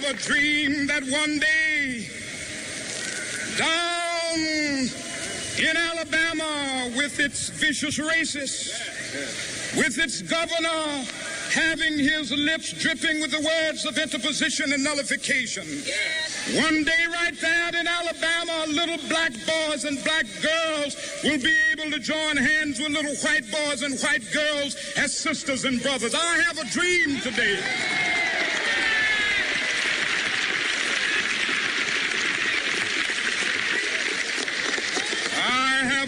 have a dream that one day down in Alabama with its vicious racists, with its governor having his lips dripping with the words of interposition and nullification. One day, right there in Alabama, little black boys and black girls will be able to join hands with little white boys and white girls as sisters and brothers. I have a dream today. I have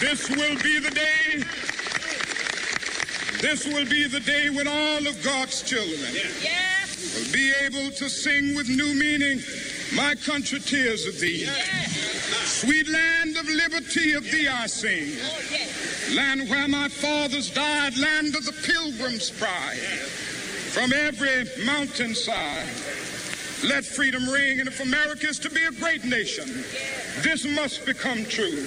This will be the day. This will be the day when all of God's children will be able to sing with new meaning. My country, tears of thee. Sweet land of liberty, of thee I sing. Land where my fathers died, land of the pilgrim's pride. From every mountainside, let freedom ring. And if America is to be a great nation, this must become true.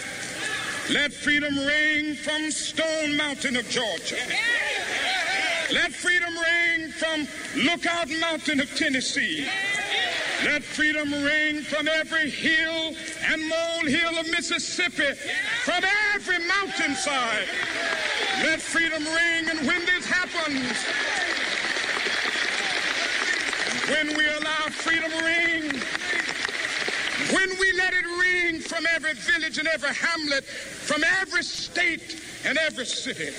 let freedom ring from Stone Mountain of Georgia. Let freedom ring from Lookout Mountain of Tennessee. Let freedom ring from every hill and molehill of Mississippi, from every mountainside. Let freedom ring, and when this happens, when we allow freedom ring, when we let it ring from every village and every hamlet, from every state and every city,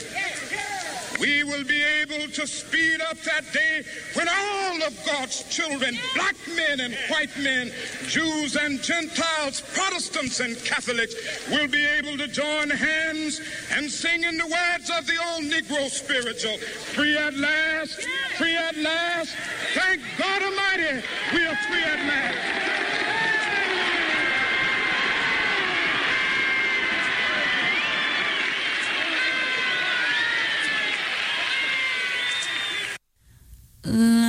we will be able to speed up that day when all of God's children, black men and white men, Jews and Gentiles, Protestants and Catholics, will be able to join hands and sing in the words of the old Negro spiritual, free at last, free at last. Thank God Almighty, we are free at last. Lying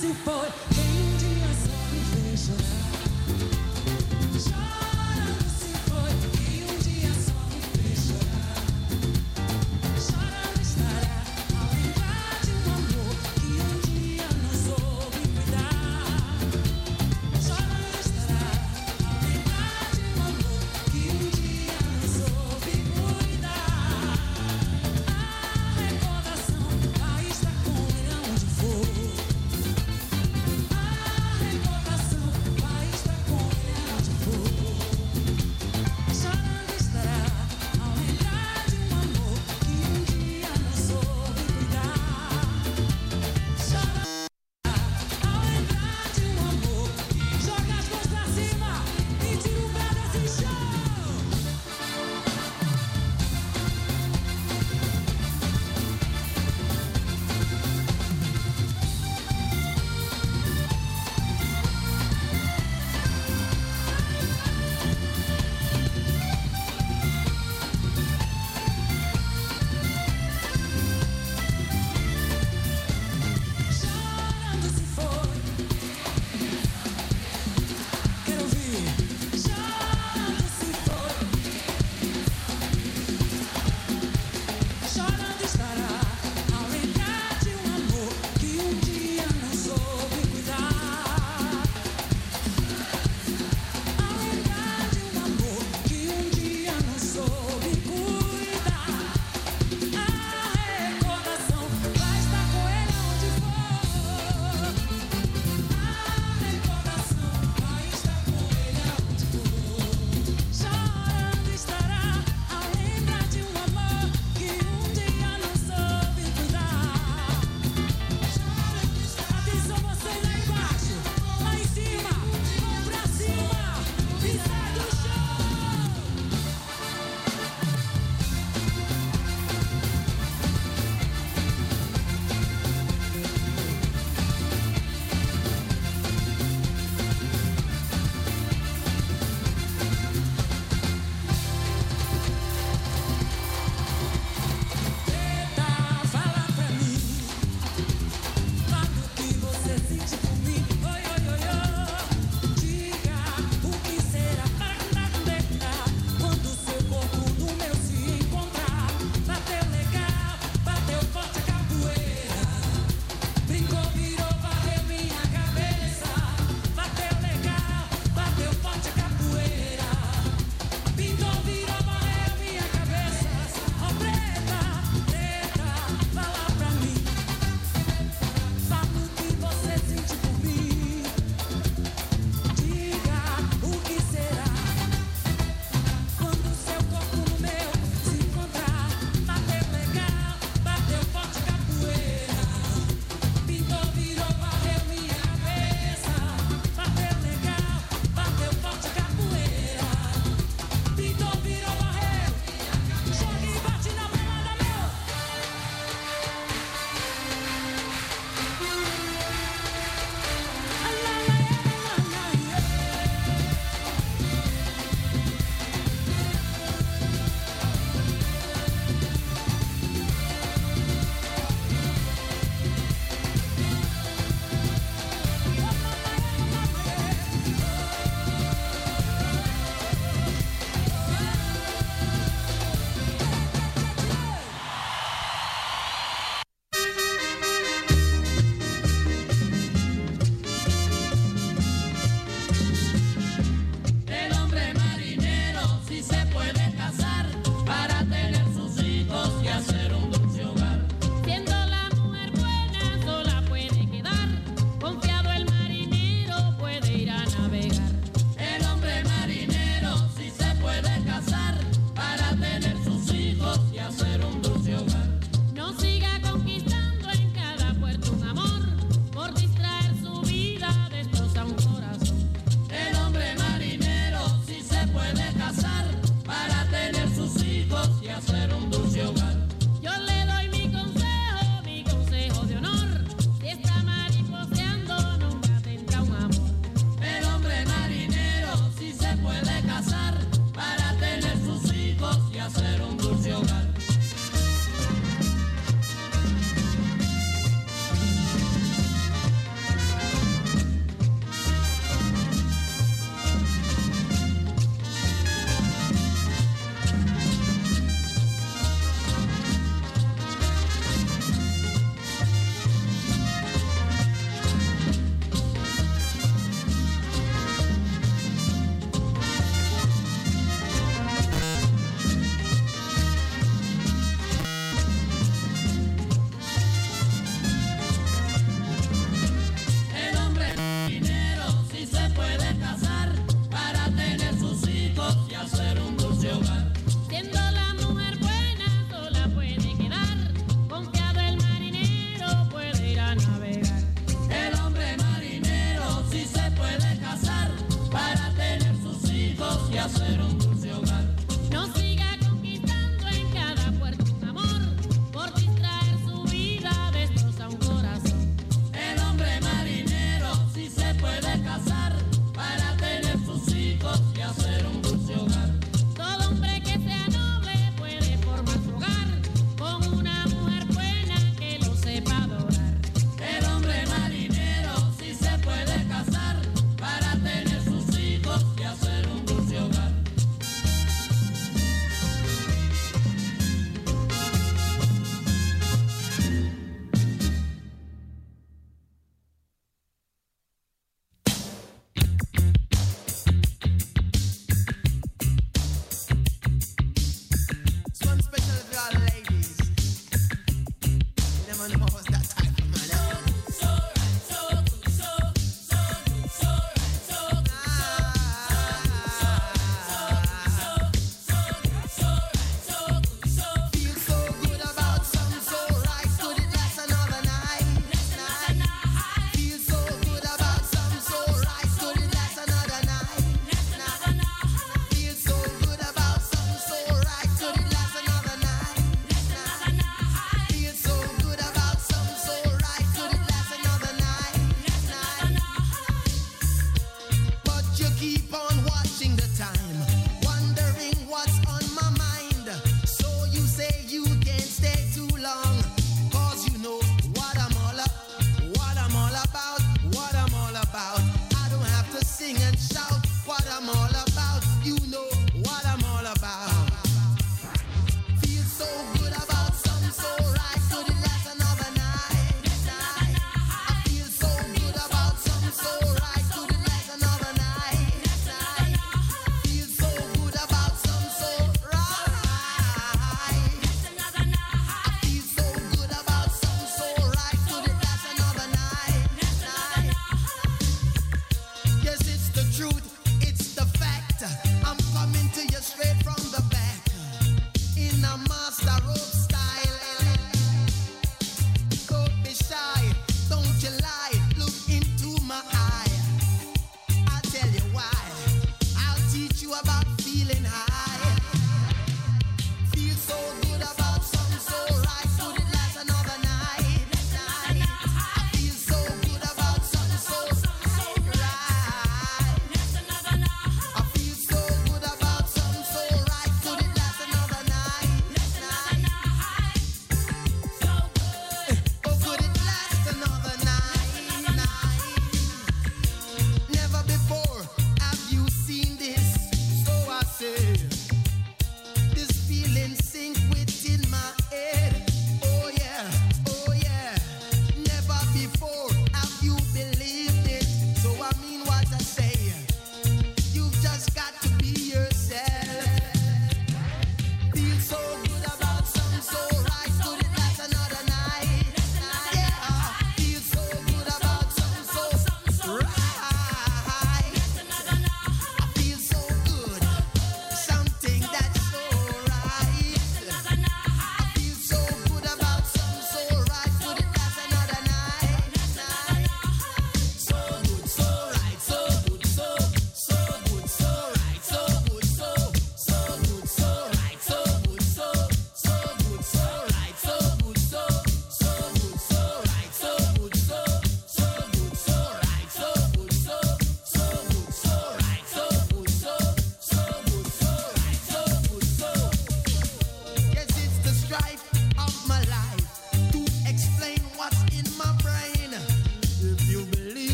dancing for it.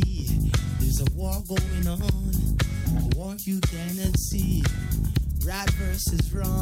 see. There's a war going on, a war you cannot see. Right versus wrong.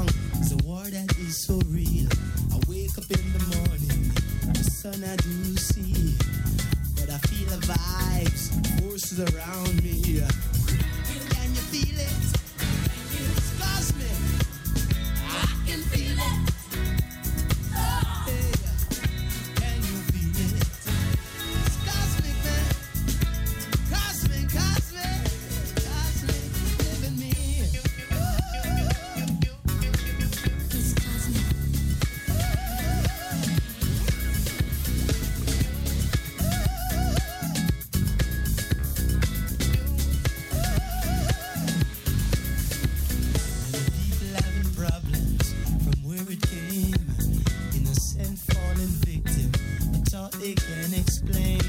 explain.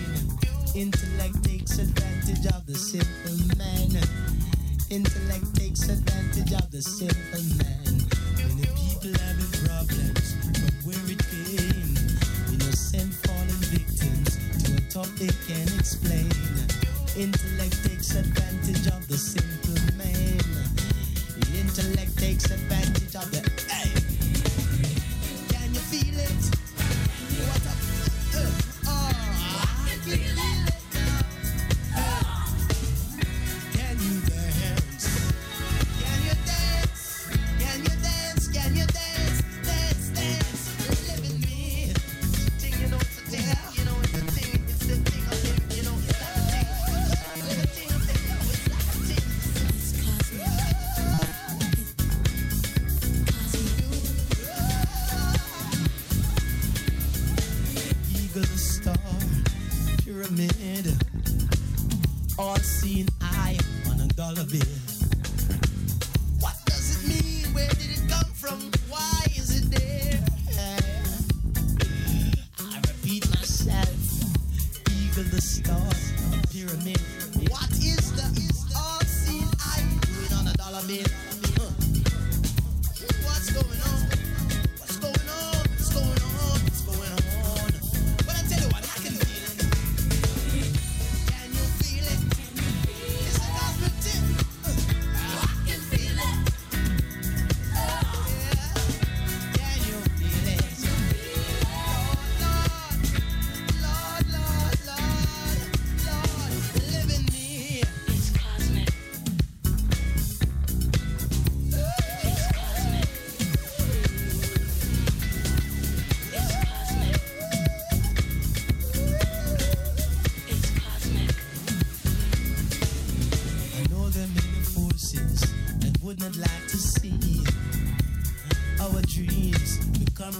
Intellect takes advantage of the simple man. Intellect takes advantage of the simple man. When the people have the problems from where it came. Innocent fallen victims to a top can explain. Intellect takes advantage of the simple man. Intellect takes advantage of the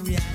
Yeah.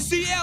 it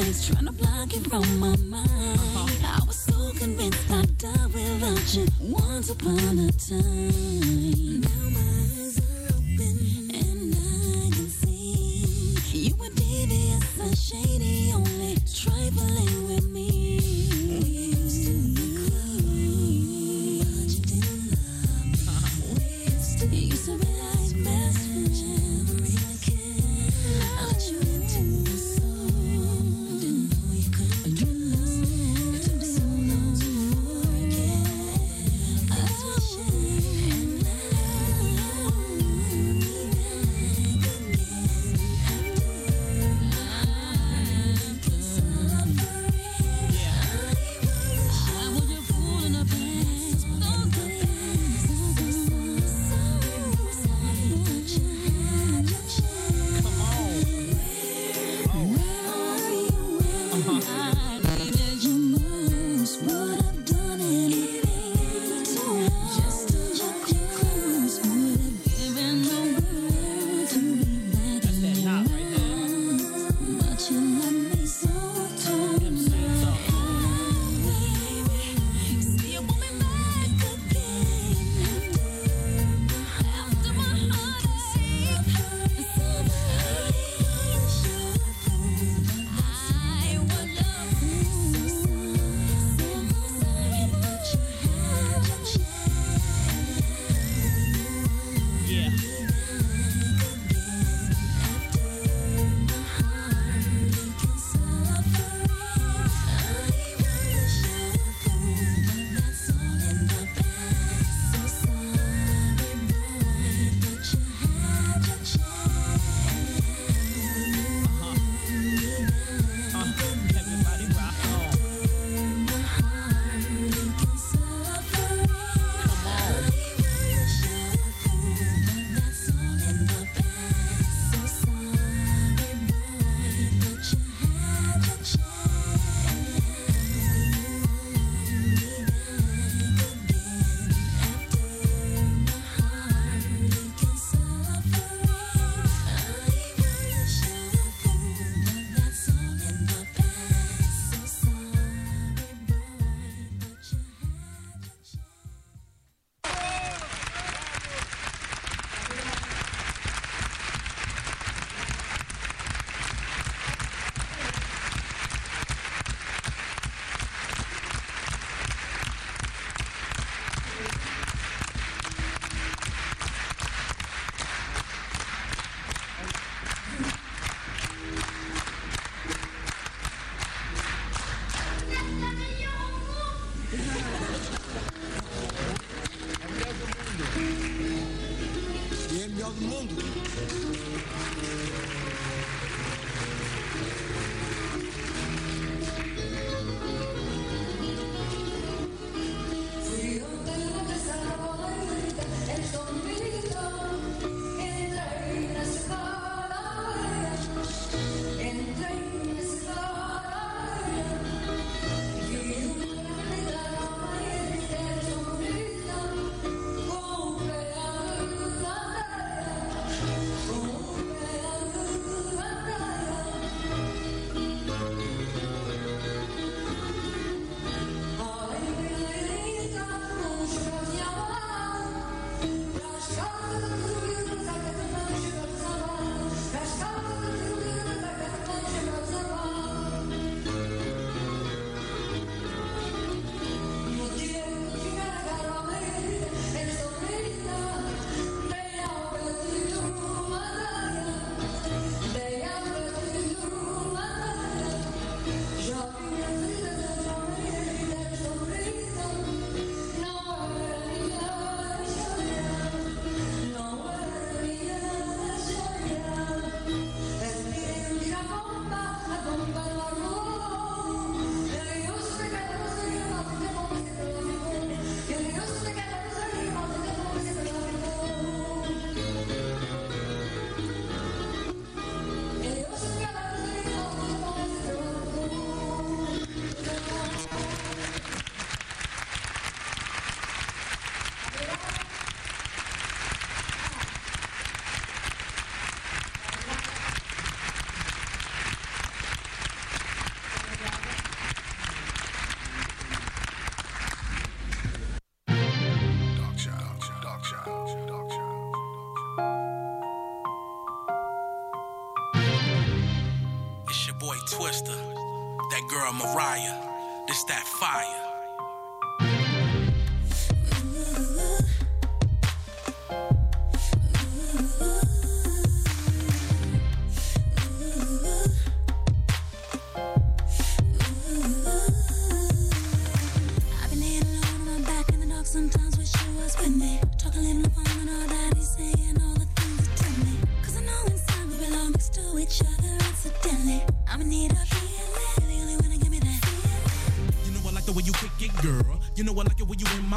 eyes, trying to block you from my mind. I was so convinced I'd die without you once upon a time.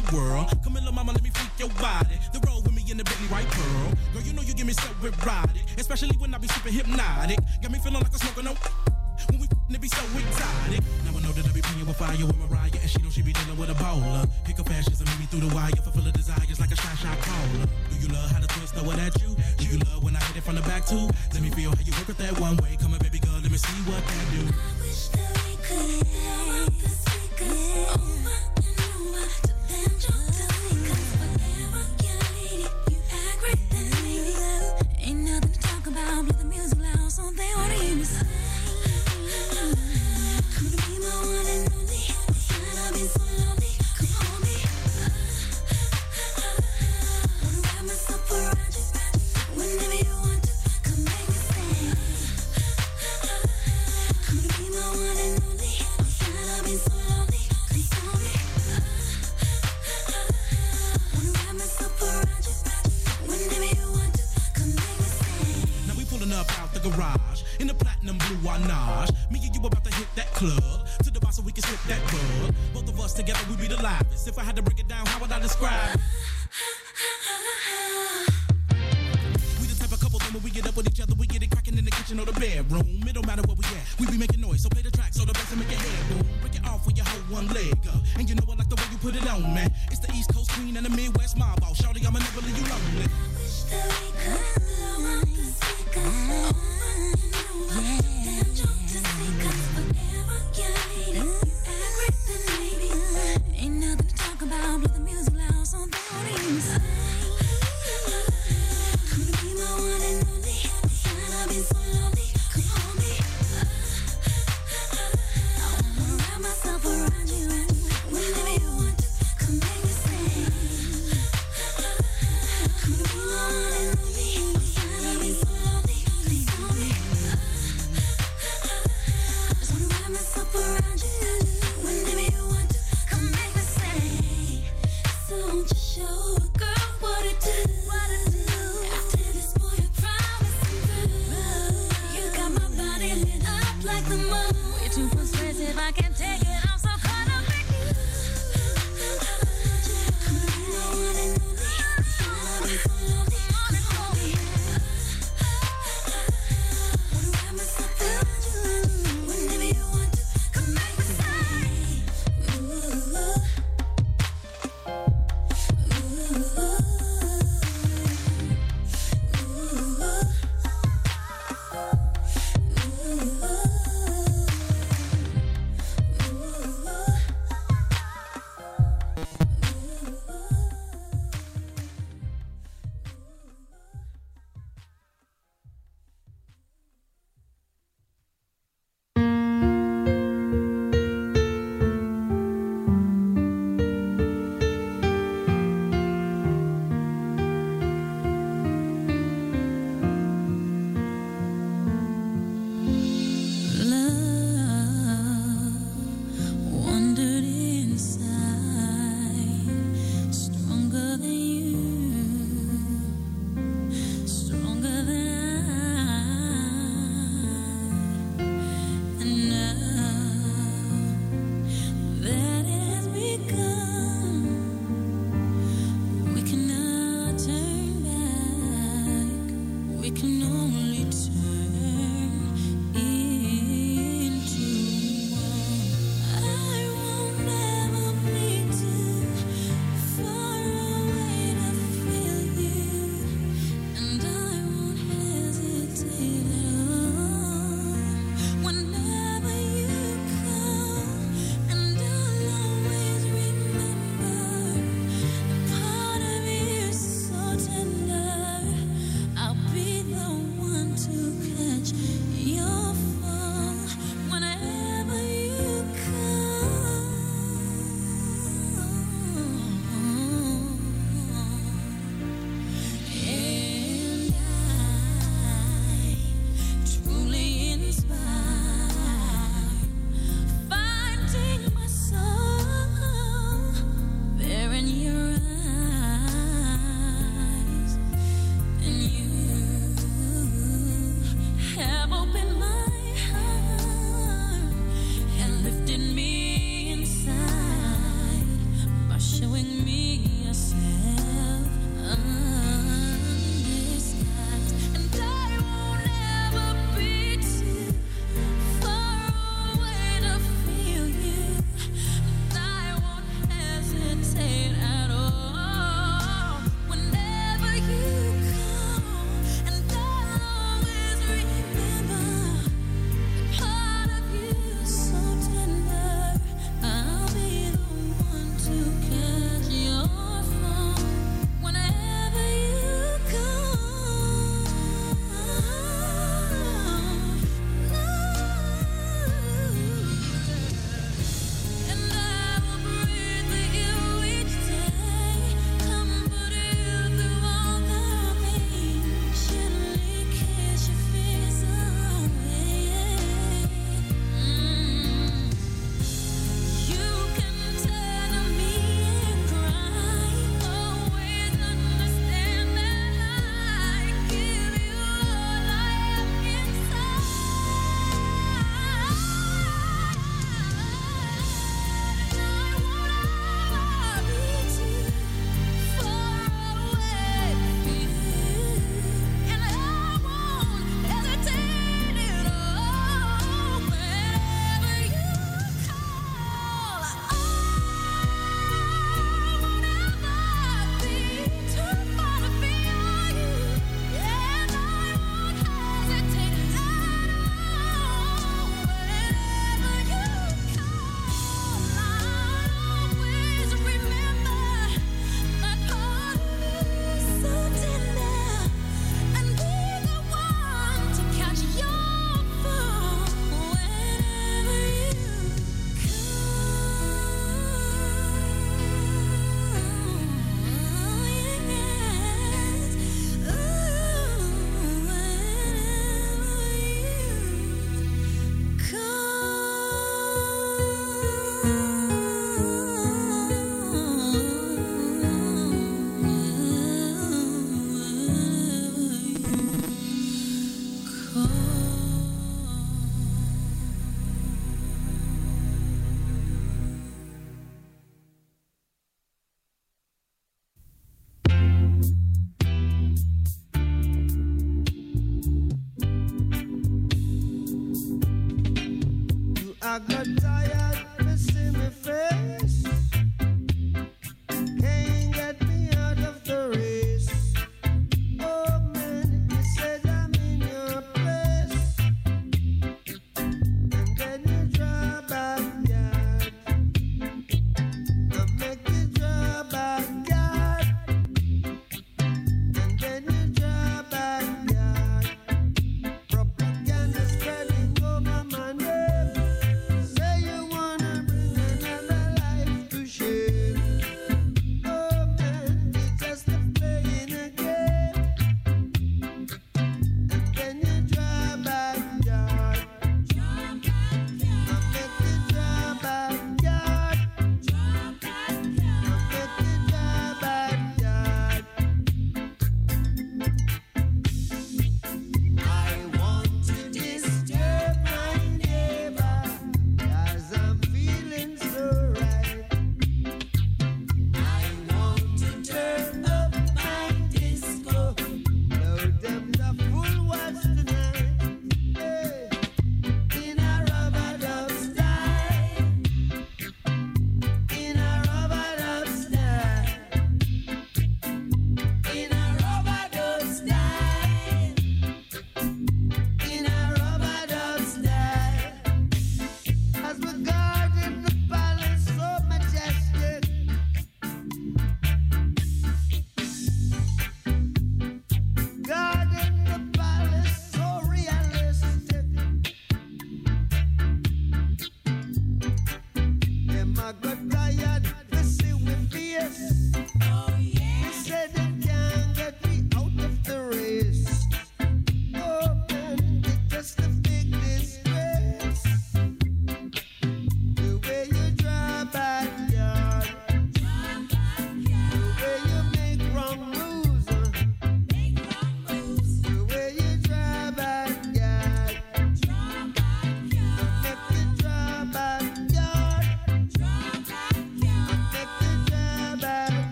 my world. Come and little mama, let me freak your body. The road with me in the Bentley white pearl. Girl, you know you give me so erotic, especially when I be super hypnotic. Got me feeling like I'm smoking no. When we it be so excited. Now I know that I be playing with fire with Mariah, and she know she be dealing with a bowler. Pick up ashes and meet me through the wire, fulfill her desires like a shy shy caller. Do you love how the twist throw it at you? Do you love when I hit it from the back too? Let me feel how you work with that one way. Come on, baby girl, let me see what that do. I wish that we could.